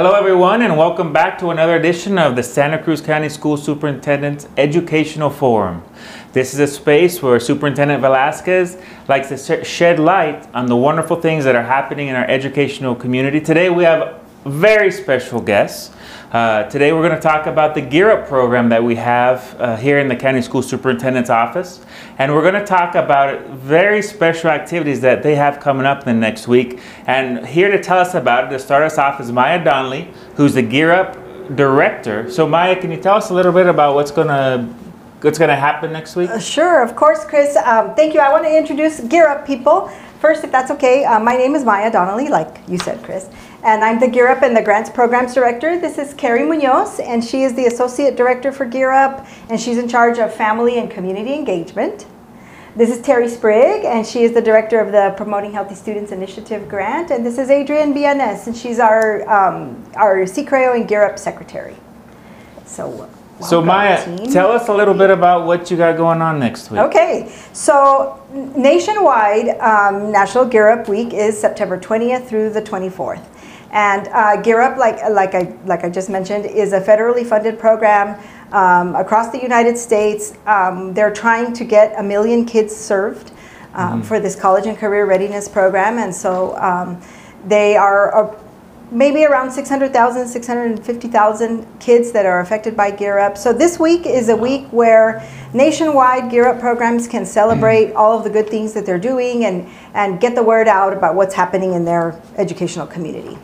Hello, everyone, and welcome back to another edition of the Santa Cruz County School Superintendent's Educational Forum. This is a space where Superintendent Velasquez likes to shed light on the wonderful things that are happening in our educational community. Today, we have very special guests. Uh, today we're going to talk about the Gear Up program that we have uh, here in the County School Superintendent's office. And we're going to talk about very special activities that they have coming up in the next week. And here to tell us about it, to start us off, is Maya Donnelly, who's the Gear Up director. So Maya, can you tell us a little bit about what's going to what's going to happen next week? Uh, sure, of course, Chris. Um, thank you. I want to introduce Gear Up people. First, if that's okay, uh, my name is Maya Donnelly, like you said, Chris, and I'm the Gear Up and the Grants Programs Director. This is Carrie Munoz, and she is the Associate Director for Gear Up, and she's in charge of family and community engagement. This is Terry Sprigg, and she is the Director of the Promoting Healthy Students Initiative Grant, and this is Adrienne Bienes, and she's our, um, our CCREO and Gear Up Secretary. So so Maya, team. tell us a little bit about what you got going on next week. Okay, so nationwide, um, National Gear Up Week is September 20th through the 24th. And uh, Gear Up, like, like, I, like I just mentioned, is a federally funded program um, across the United States. Um, they're trying to get a million kids served mm -hmm. for this college and career readiness program. And so um, they are maybe around 600,000, 650,000 kids that are affected by Gear Up. So this week is a week where nationwide Gear Up programs can celebrate all of the good things that they're doing and, and get the word out about what's happening in their educational community.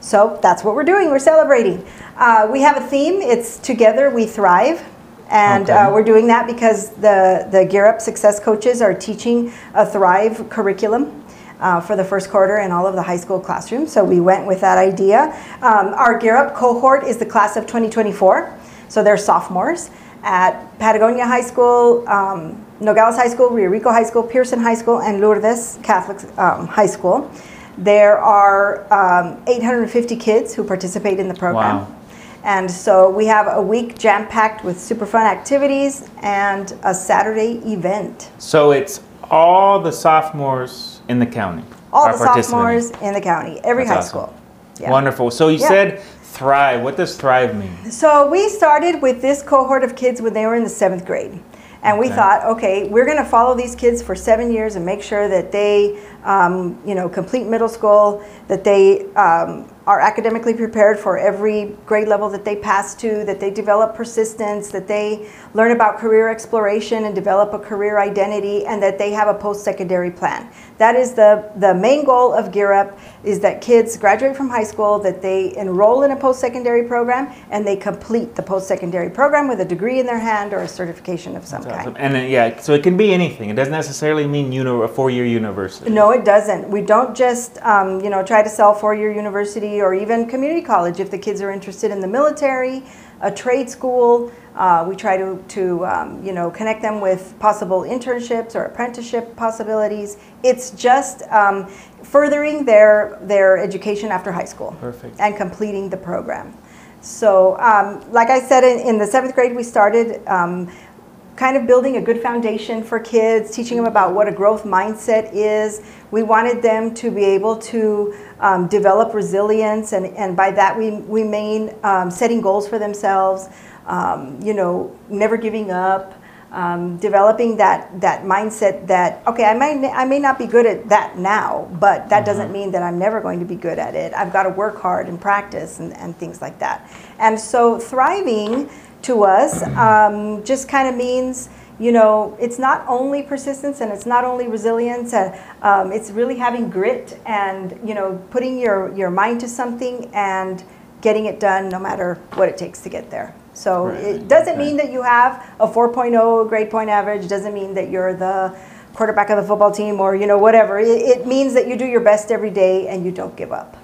So that's what we're doing, we're celebrating. Uh, we have a theme, it's Together We Thrive. And uh, okay. uh, we're doing that because the, the Gear Up Success Coaches are teaching a Thrive curriculum uh, for the first quarter in all of the high school classrooms. So we went with that idea. Um, our Gear Up cohort is the class of 2024. So they're sophomores at Patagonia High School, um, Nogales High School, Rio Rico High School, Pearson High School, and Lourdes Catholic um, High School. There are um, 850 kids who participate in the program. Wow. And so we have a week jam packed with super fun activities and a Saturday event. So it's all the sophomores in the county. All the sophomores in the county, every That's high awesome. school. Yeah. Wonderful. So you yeah. said Thrive. What does Thrive mean? So we started with this cohort of kids when they were in the seventh grade. And okay. we thought, okay, we're going to follow these kids for seven years and make sure that they, um, you know, complete middle school, that they um, are academically prepared for every grade level that they pass to, that they develop persistence, that they learn about career exploration and develop a career identity, and that they have a post-secondary plan. That is the, the main goal of Gear Up, is that kids graduate from high school, that they enroll in a post-secondary program, and they complete the post-secondary program with a degree in their hand or a certification of some That's kind. And then, yeah, so it can be anything. It doesn't necessarily mean uni- a four-year university. No, it doesn't. We don't just, um, you know, try to sell four-year university or even community college if the kids are interested in the military, a trade school. Uh, we try to, to um, you know, connect them with possible internships or apprenticeship possibilities. It's just um, furthering their, their education after high school Perfect. and completing the program. So, um, like I said, in, in, the seventh grade, we started um, kind of building a good foundation for kids, teaching them about what a growth mindset is. We wanted them to be able to um, develop resilience, and, and by that we, we mean um, setting goals for themselves, um, you know, never giving up, um, developing that, that mindset that, okay, I, might, I may not be good at that now, but that mm-hmm. doesn't mean that I'm never going to be good at it. I've got to work hard and practice and, and things like that. And so thriving to us um, just kind of means you know it's not only persistence and it's not only resilience and um, it's really having grit and you know putting your your mind to something and getting it done no matter what it takes to get there. So right. it doesn't mean that you have a 4.0 grade point average. Doesn't mean that you're the quarterback of the football team or you know whatever. It, it means that you do your best every day and you don't give up.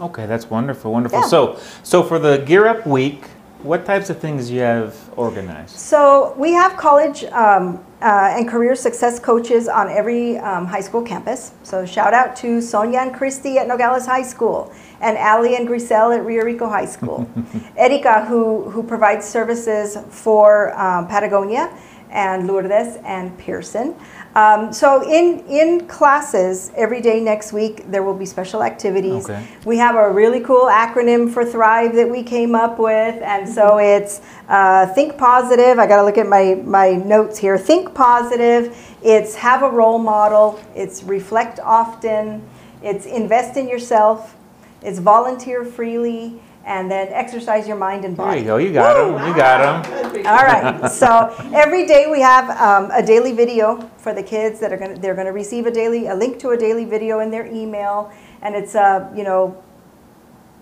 Okay that's wonderful wonderful. Yeah. so so for the gear up week what types of things you have organized? So we have college um, uh, and career success coaches on every um, high school campus. So shout out to Sonia and Christy at Nogales High School and Ali and Grisel at Rio Rico High School. Erika, who, who provides services for um, Patagonia and Lourdes and Pearson. Um, so in in classes every day next week there will be special activities. Okay. We have a really cool acronym for Thrive that we came up with, and so it's uh, Think Positive. I got to look at my my notes here. Think Positive. It's have a role model. It's reflect often. It's invest in yourself. It's volunteer freely. And then exercise your mind and body. There you go. You got them. You got them. All right. So every day we have um, a daily video for the kids that are going to they're going to receive a daily a link to a daily video in their email, and it's a you know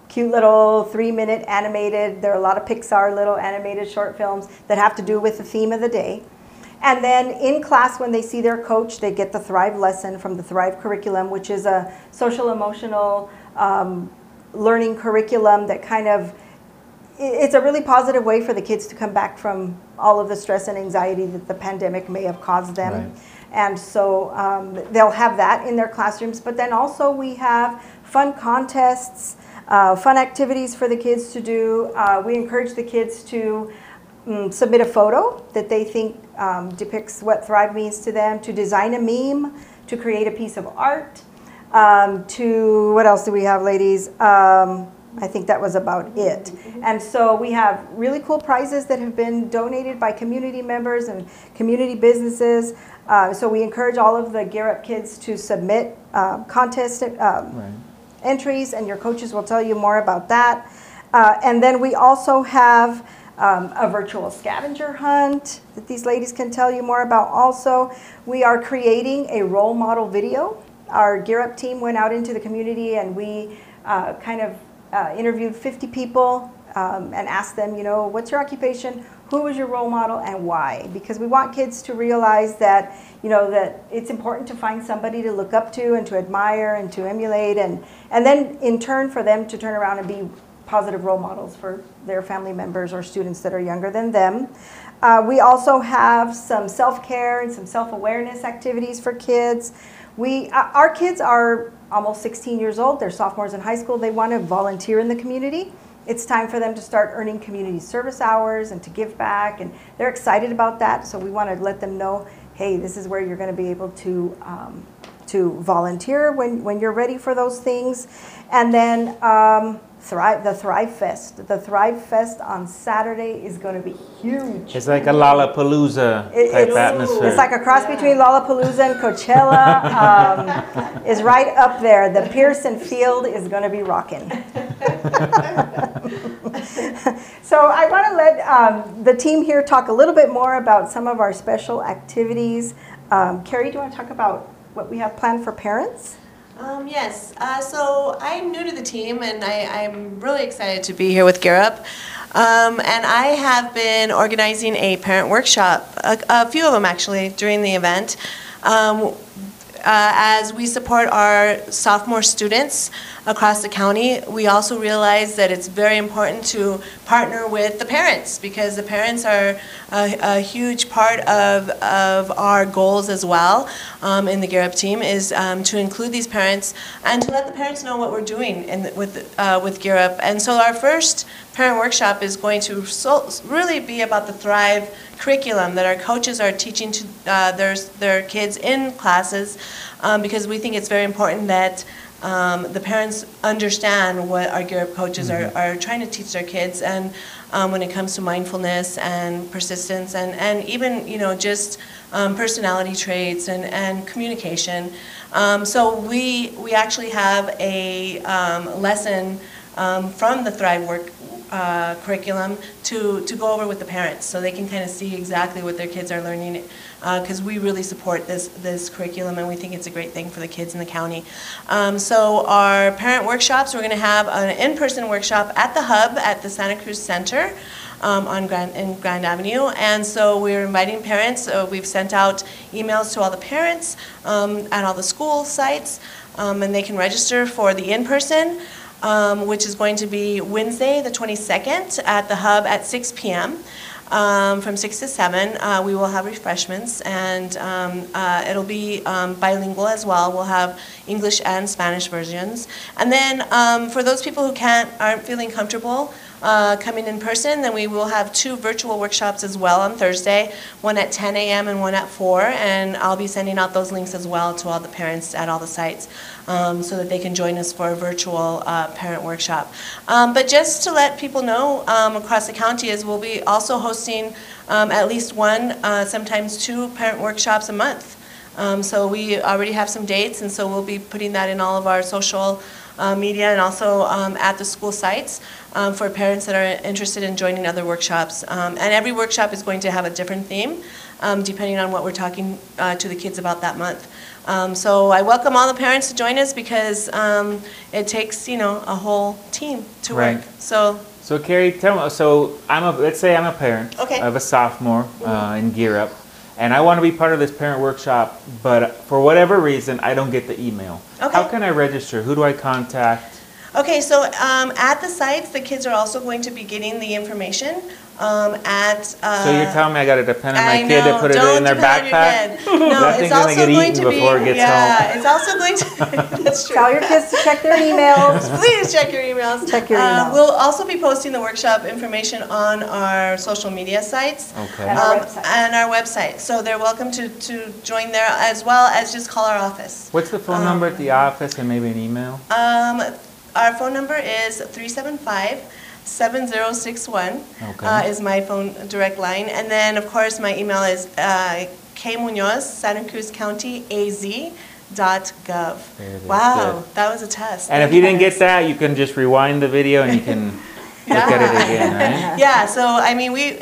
cute little three minute animated. There are a lot of Pixar little animated short films that have to do with the theme of the day. And then in class, when they see their coach, they get the Thrive lesson from the Thrive curriculum, which is a social emotional um, learning curriculum that kind of it's a really positive way for the kids to come back from all of the stress and anxiety that the pandemic may have caused them. Right. And so um, they'll have that in their classrooms. But then also we have fun contests, uh, fun activities for the kids to do. Uh, we encourage the kids to um, submit a photo that they think um, depicts what Thrive means to them, to design a meme, to create a piece of art, um, to what else do we have, ladies? Um, I think that was about it. And so we have really cool prizes that have been donated by community members and community businesses. Uh, so we encourage all of the Gear Up kids to submit uh, contest um, Right. entries, and your coaches will tell you more about that. Uh, and then we also have um, a virtual scavenger hunt that these ladies can tell you more about. Also, we are creating a role model video. Our Gear Up team went out into the community and we uh, kind of uh, interviewed 50 people um, and asked them, you know, what's your occupation? Who was your role model and why? Because we want kids to realize that, you know, that it's important to find somebody to look up to and to admire and to emulate and, and then in turn for them to turn around and be positive role models for their family members or students that are younger than them. Uh, we also have some self-care and some self-awareness activities for kids. We, uh, our kids are almost 16 years old. They're sophomores in high school. They want to volunteer in the community. It's time for them to start earning community service hours and to give back, and they're excited about that. So we want to let them know, hey, this is where you're going to be able to um, to volunteer when, when you're ready for those things. And then um, Thrive, the Thrive Fest. The Thrive Fest on Saturday is going to be huge. It's like a Lollapalooza It- type it's, atmosphere. it's like a cross between Lollapalooza and Coachella. Um, is right up there. The Pearson Field is going to be rocking. so I want to let um, the team here talk a little bit more about some of our special activities. Um, Carrie, do you want to talk about what we have planned for parents? Um, yes, uh, so I'm new to the team and I, I'm really excited to be here with Gear Up. Um, and I have been organizing a parent workshop, a, a few of them actually, during the event. Um, uh, as we support our sophomore students across the county, we also realize that it's very important to partner with the parents because the parents are a, a huge part of, of our goals as well um, in the Gear Up team is um, to include these parents and to let the parents know what we're doing in with, uh, with Gear Up. And so our first parent workshop is going to so, really be about the Thrive curriculum that our coaches are teaching to uh, their, their kids in classes um, because we think it's very important that um, the parents understand what our Gear Up coaches are, are trying to teach their kids and um, when it comes to mindfulness and persistence and, and even you know just um, personality traits and, and communication. Um, so we, we actually have a um, lesson um, from the Thrive work uh, curriculum to, to go over with the parents so they can kind of see exactly what their kids are learning because we really support this, this curriculum and we think it's a great thing for the kids in the county. Um, so our parent workshops, we're going to have an in-person workshop at the hub at the Santa Cruz Center. Um, on Grand, in Grand Avenue, and so we're inviting parents. Uh, we've sent out emails to all the parents um, at all the school sites, um, and they can register for the in-person um, which is going to be Wednesday, the 22nd, at the Hub at 6 p.m. Um, from 6 to 7. Uh, we will have refreshments, and um, uh, it'll be um, bilingual as well. We'll have English and Spanish versions. And then um, for those people who can't, aren't feeling comfortable uh, coming in person, then we will have two virtual workshops as well on Thursday, one at 10 a.m. and one at 4, and I'll be sending out those links as well to all the parents at all the sites um, so that they can join us for a virtual uh, parent workshop. Um, but just to let people know um, across the county is we'll be also hosting um, at least one, uh, sometimes two parent workshops a month. Um, so we already have some dates, and so we'll be putting that in all of our social uh, media and also um, at the school sites um, for parents that are interested in joining other workshops. Um, and every workshop is going to have a different theme, um, depending on what we're talking uh, to the kids about that month. Um, so I welcome all the parents to join us because um, it takes, you know, a whole team to Right. work. So So Carrie, tell me. So I'm a let's say I'm a parent Okay. Of a sophomore uh, in Gear Up, and I want to be part of this parent workshop, but for whatever reason I don't get the email. Okay. How can I register? Who do I contact? Okay, so um, at the sites, the kids are also going to be getting the information um, at. Uh, so you're telling me I got to depend on my I kid know, to put it in their depend on your backpack? No, That it's also get going to be. before it gets yeah, home. it's also going to. that's true. Tell your kids to check their emails. Please check your emails. Check your Uh, emails. we'll also be posting the workshop information on our social media sites. Okay. And our um, website. And our website. So they're welcome to, to join there as well as just call our office. What's the phone number at the office and maybe an email? Um, our phone number is 375 7061 Okay. uh, is my phone direct line. And then, of course, my email is uh, kmunoz, Santa Cruz County, az. Dot gov. There it is, Wow, good. that was a test. And if you didn't get that, you can just rewind the video and you can look at it again, right? Yeah, so I mean, we,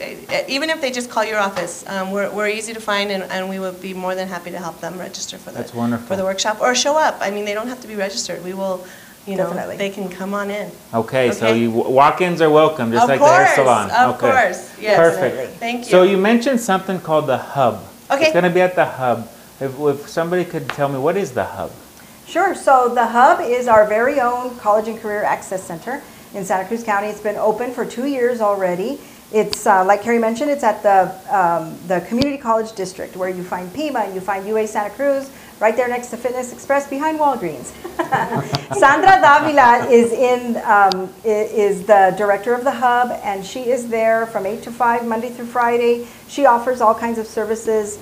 even if they just call your office, um, we're, we're easy to find and, and we would be more than happy to help them register for the, That's wonderful. for the workshop or show up. I mean, they don't have to be registered. We will, you know, Definitely. they can come on in. Okay, so you walk-ins are welcome, just Of like the hair course, salon. of okay. course, yes. Perfect. Thank you. So you mentioned something called the hub. Okay. It's going to be at the hub. If, if somebody could tell me what is the hub? Sure. So the Hub is our very own College and Career Access Center in Santa Cruz County. It's been open for two years already. It's uh, like Carrie mentioned. It's at the um, the Community College District where you find Pima, and you find UA Santa Cruz, right there next to Fitness Express behind Walgreens. Sandra Davila is in um, is the director of the hub, and she is there from eight to five Monday through Friday. She offers all kinds of services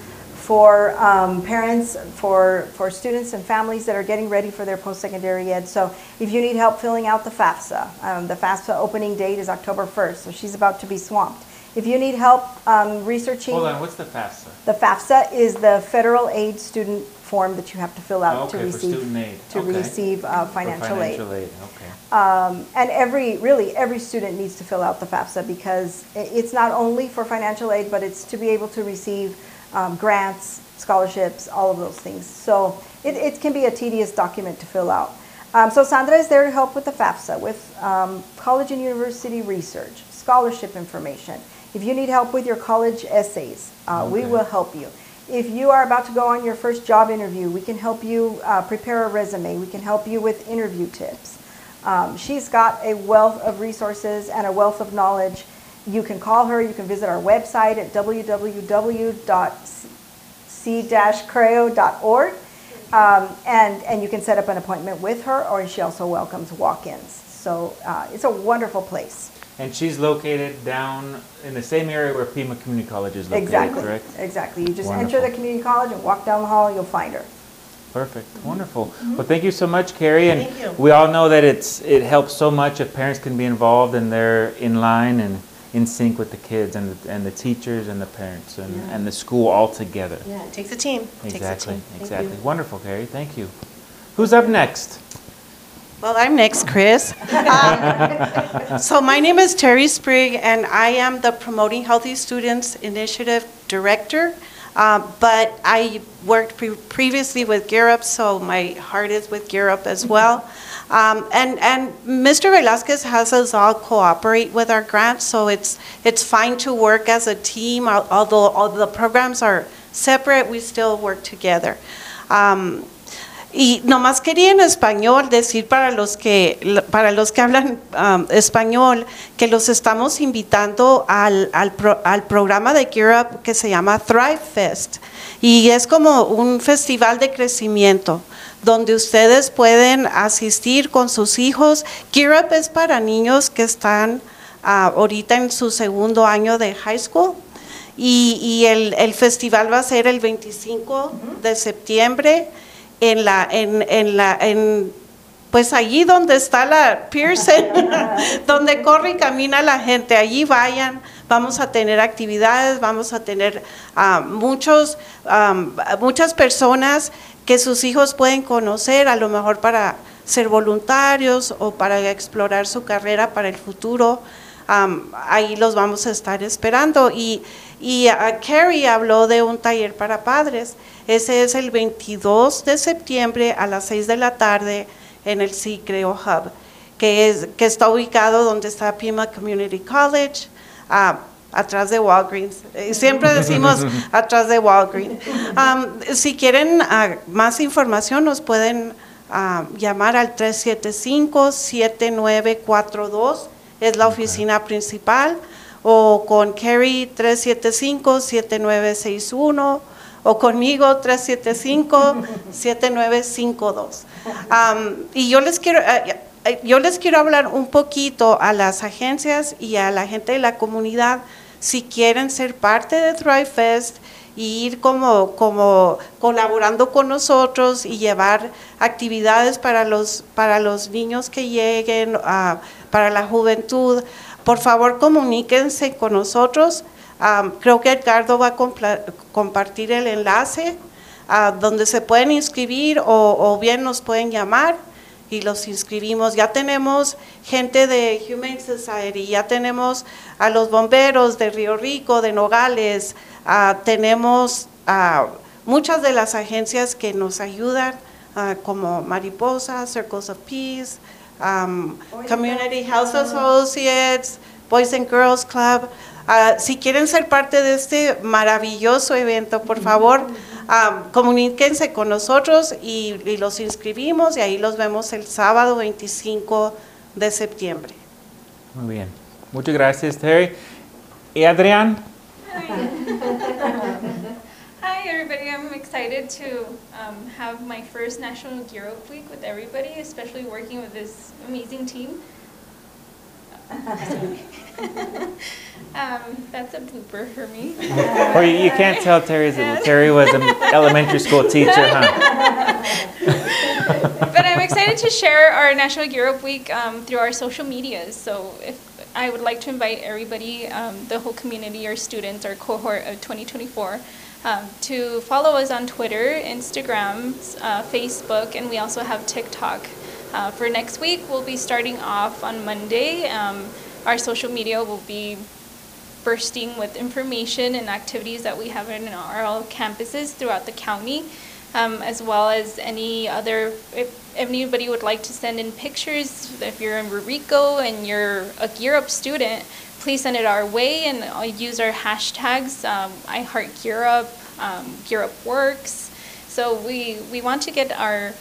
for um, parents, for, for students and families that are getting ready for their post-secondary ed. So if you need help filling out the FAFSA, um, the FAFSA opening date is October 1st, so she's about to be swamped. If you need help um, researching, Hold on, what's the FAFSA? the FAFSA is the federal aid student form that you have to fill out to Okay, for receive to Okay. receive uh, For financial aid. Aid, okay. Um, and every, really, every student needs to fill out the FAFSA because it's not only for financial aid, but it's to be able to receive um, grants, scholarships, all of those things. So it, it can be a tedious document to fill out. Um, so Sandra is there to help with the FAFSA, with um, college and university research, scholarship information. If you need help with your college essays, uh, we will help you. If you are about to go on your first job interview, we can help you uh, prepare a resume. We can help you with interview tips. Um, she's got a wealth of resources and a wealth of knowledge. You can call her. You can visit our website at www.c-creo.org. Um, and, and you can set up an appointment with her, or she also welcomes walk-ins. So uh, it's a wonderful place. And she's located down in the same area where Pima Community College is located, exactly. correct? Exactly. You just Wonderful. enter the community college and walk down the hall, you'll find her. Perfect, mm-hmm. wonderful. Mm-hmm. Well, thank you so much, Carrie. And Thank you. we all know that it's it helps so much if parents can be involved and they're in line and in sync with the kids and the, and the teachers and the parents and, and the school all together. Yeah, it takes a team. It takes a Exactly, team. Exactly. Wonderful, Carrie. Thank you. Who's up next? Well, I'm next, Chris. Um, So my name is Terry Sprigg, and I am the Promoting Healthy Students Initiative Director. Uh, But I worked pre- previously with Gear so my heart is with Gear as well. Um, And, and Mr. Velasquez has us all cooperate with our grants, so it's, it's fine to work as a team, although, all the programs are separate, we still work together. Um, y nomás quería en español decir para los que, para los que hablan um, español que los estamos invitando al, al, pro- al programa de Gear que se llama Thrive Fest. Y es como un festival de crecimiento donde ustedes pueden asistir con sus hijos. Gear Up es para niños que están ah, ahorita en su segundo año de high school. Y, y el, el festival va a ser el 25 de septiembre en la, en, en la, en, pues allí donde está la Pearson, donde corre y camina la gente, allí vayan. Vamos a tener actividades, vamos a tener ah, muchos, am, muchas personas que sus hijos pueden conocer, a lo mejor para ser voluntarios o para explorar su carrera para el futuro. Am, ahí los vamos a estar esperando. Y, y ah, Carrie habló de un taller para padres. Ese es el 22 de septiembre a las 6 de la tarde en el Creo Hub, que, es, que está ubicado donde está Pima Community College, ah, atrás de Walgreens. Eh, Siempre decimos atrás de Walgreens. Am, si quieren ah, más información, nos pueden ah, llamar al 375-7942, es la oficina principal, o con Kerry 375-7961 o conmigo 375-7952. Am, y yo les quiero... eh, eh, yo les quiero hablar un poquito a las agencias y a la gente de la comunidad si quieren ser parte de Thrive Fest y ir como, como colaborando con nosotros y llevar actividades para los, para los niños que lleguen, ah, para la juventud. Por favor, comuníquense con nosotros. Am, creo que Edgardo va a compartir el enlace a donde se pueden inscribir o, o bien nos pueden llamar y los inscribimos. Ya tenemos gente de Humane Society, ya tenemos a los bomberos de Río Rico, de Nogales, ah, tenemos a muchas de las agencias que nos ayudan, ah, como Mariposa, Circles of Peace, um, Community Health Associates, Boys and Girls Club. Ah, si quieren ser parte de este maravilloso evento, por favor, ah, comuníquense con nosotros y, y los inscribimos y ahí los vemos el sábado 25 de septiembre. Muy bien. Muchas gracias, Terry. ¿Y Adrián? Hi, everybody. I'm excited to um, have my first National Gear Up Week with everybody, especially working with this amazing team. um, that's a blooper for me. Or you, you can't tell Terry's, Terry was an elementary school teacher, huh? but I'm excited to share our National Gear Up Week um, through our social medias. So if I would like to invite everybody, um, the whole community, our students, our cohort of 2024, um, to follow us on Twitter, Instagram, uh, Facebook, and we also have TikTok. Uh, for next week, we'll be starting off on Monday. Um, our social media will be bursting with information and activities that we have in our campuses throughout the county, um, as well as any other, if anybody would like to send in pictures, if you're in Rico and you're a Gear Up student, please send it our way and uh, use our hashtags, um, I Heart um, Works. So we, we want to get our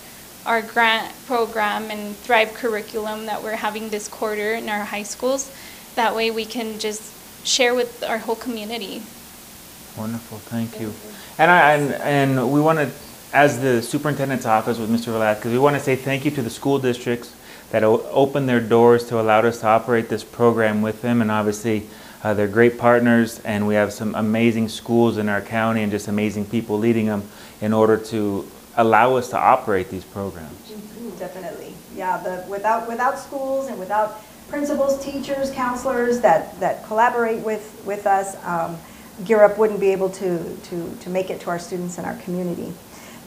our grant program and Thrive curriculum that we're having this quarter in our high schools. That way we can just share with our whole community. Wonderful, thank you. And I, and, and we want to, as the superintendent's office with Mr. Velasquez, we want to say thank you to the school districts that opened their doors to allow us to operate this program with them. And obviously, uh, they're great partners, and we have some amazing schools in our county and just amazing people leading them in order to allow us to operate these programs. Definitely, yeah, the, without, without schools and without principals, teachers, counselors that, that collaborate with, with us, um, Gear Up wouldn't be able to, to, to make it to our students and our community.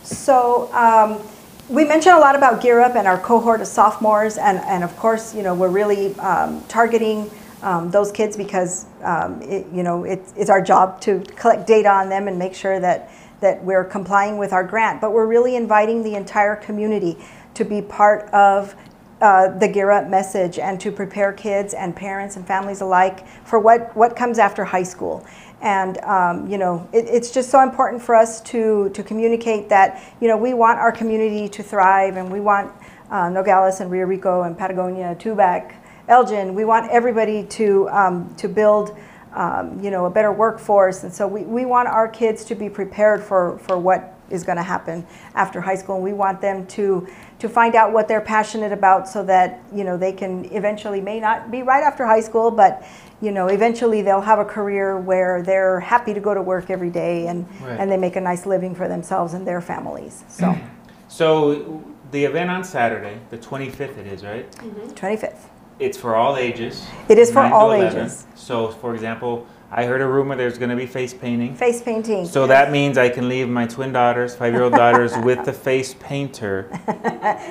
So, um, we mentioned a lot about Gear Up and our cohort of sophomores, and, and of course, you know, we're really um, targeting um, those kids because, um, it, you know, it's, it's our job to collect data on them and make sure that, that we're complying with our grant. But we're really inviting the entire community to be part of uh, the Gear Up message and to prepare kids and parents and families alike for what, what comes after high school. And um, you know, it, it's just so important for us to, to communicate that you know we want our community to thrive, and we want uh, Nogales and Rio Rico and Patagonia, Tubac, Elgin. We want everybody to um, to build um, you know a better workforce, and so we, we want our kids to be prepared for, for what is going to happen after high school, and we want them to to find out what they're passionate about, so that you know they can eventually may not be right after high school, but you know eventually they'll have a career where they're happy to go to work every day and Right. and they make a nice living for themselves and their families. So So the event on Saturday, the 25th, it is right. 25th. It's for all ages. It is for all 11. ages. So, for example, I heard a rumor there's going to be face painting. Face painting. So that means I can leave my twin daughters, five-year-old daughters, with the face painter,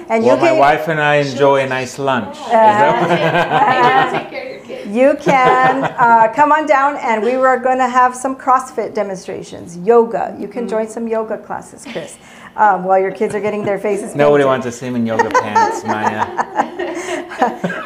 and you while my can wife and I enjoy a nice lunch. Is Uh, that take care of your kids. you can uh, come on down, and we were going to have some CrossFit demonstrations, yoga. You can join some yoga classes, Chris, um, while your kids are getting their faces. Nobody wants to see him in yoga pants, Maya.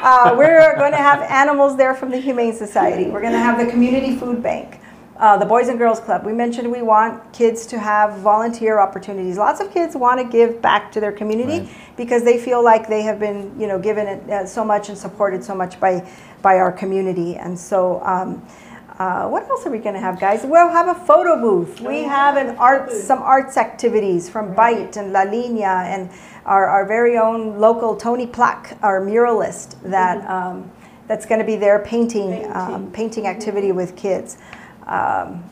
Uh, we're going to have animals there from the Humane Society. We're going to have the Community Food Bank, uh, the Boys and Girls Club. We mentioned we want kids to have volunteer opportunities. Lots of kids want to give back to their community Right. because they feel like they have been, you know, given it uh, so much and supported so much by by our community. And so. Um, uh, what else are we going to have, guys? We'll have a photo booth. We have an art, some arts activities from Bite and La Linea and our, our very own local Tony Plack, our muralist, that um, that's going to be there painting um, painting activity with kids. Um,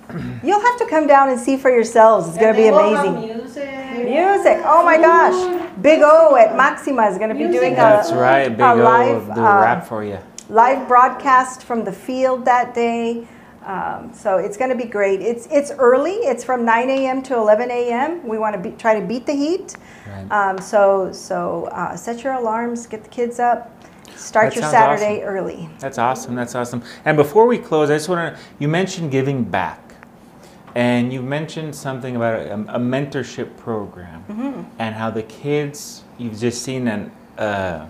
you'll have to come down and see for yourselves. It's going to be amazing. Music. Music. Oh my gosh. Big O at Maxima is going to be doing a, That's right, Big a O will live do a uh, rap for you. live broadcast from the field that day. Um, so it's going to be great. It's it's early. It's from 9 a.m. to 11 a.m. We want to be, try to beat the heat. Right. Um, so so uh, set your alarms. Get the kids up. Start That your Saturday early. That's awesome. That's awesome. And before we close, I just want to. You mentioned giving back, and you mentioned something about a, a mentorship program, Mm-hmm. and how the kids. You've just seen an, uh,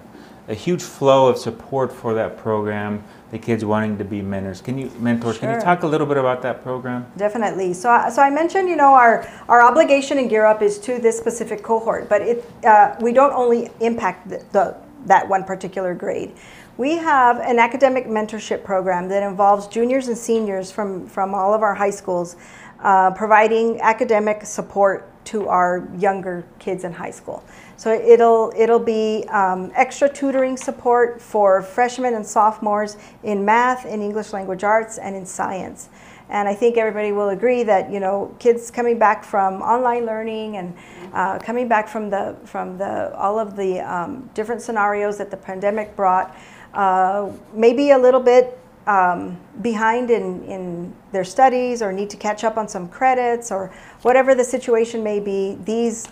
a huge flow of support for that program. The kids wanting to be mentors. Can you mentors? Can you talk a little bit about that program? Definitely. So, I- so I mentioned, you know, our, our obligation in Gear Up is to this specific cohort, but it, uh, we don't only impact the, the, that one particular grade. We have an academic mentorship program that involves juniors and seniors from, from all of our high schools, uh, providing academic support to our younger kids in high school. So it'll it'll be um, extra tutoring support for freshmen and sophomores in math, in English language arts, and in science. And I think everybody will agree that you know kids coming back from online learning and uh, coming back from the from the all of the um, different scenarios that the pandemic brought, uh, maybe a little bit um, behind in, in their studies or need to catch up on some credits or whatever the situation may be, these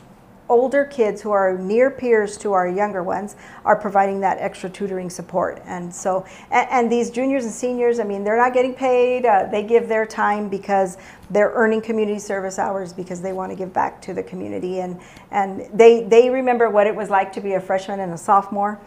older kids who are near peers to our younger ones are providing that extra tutoring support. And so, and, and these juniors and seniors, I mean, they're not getting paid. Uh, they give their time because they're earning community service hours because they want to give back to the community. And, and they, they remember what it was like to be a freshman and a sophomore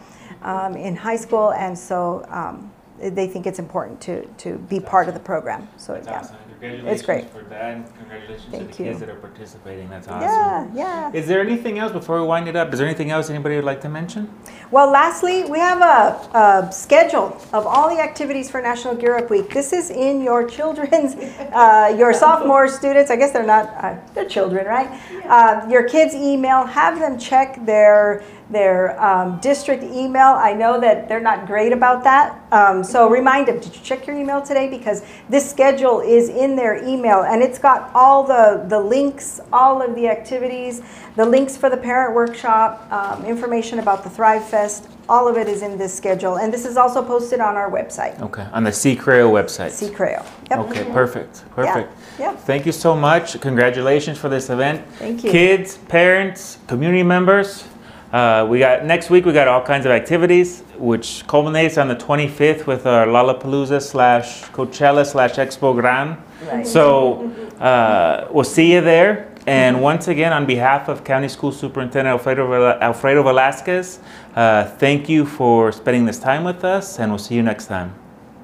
um, in high school. And so, um, they think it's important to, to be part of the program. So That's yeah, awesome. Congratulations great. for that, and congratulations to Thank the kids you. that are participating. That's awesome. yeah, yeah. Is there anything else before we wind it up? Is there anything else anybody would like to mention? Well, lastly, we have a, a schedule of all the activities for National Gear Up Week. This is in your children's, uh, your sophomore students. I guess they're not, uh, they're children, right? Uh, your kids' email. Have them check their their um, district email. I know that they're not great about that, um, so remind them. Did you check your email today? Because this schedule is in their email, and it's got all the the links, all of the activities, the links for the parent workshop, um, information about the Thrive Fest. All of it is in this schedule, and this is also posted on our website, Okay, on the C Creo website. C Creo. Yep. Okay, perfect, perfect. yeah. Thank you so much. Congratulations for this event. Thank you. Kids, parents, community members. Uh, we got next week. We got all kinds of activities, which culminates on the 25th with our Lollapalooza slash Coachella slash Expo Gran. Right. So uh, we'll see you there. And once again, on behalf of County School Superintendent Alfredo, Alfredo Velasquez, uh, thank you for spending this time with us, and we'll see you next time.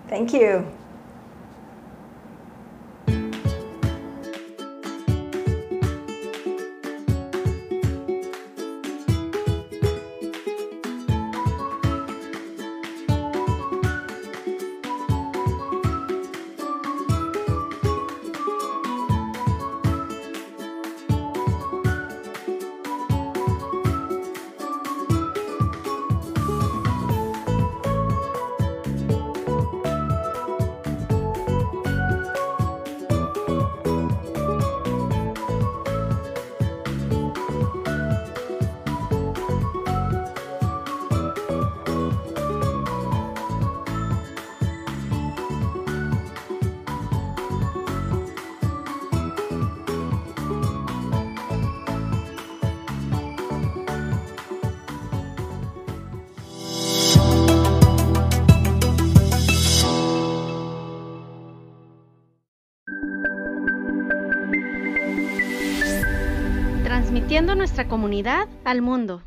Thank you. Nuestra comunidad al mundo.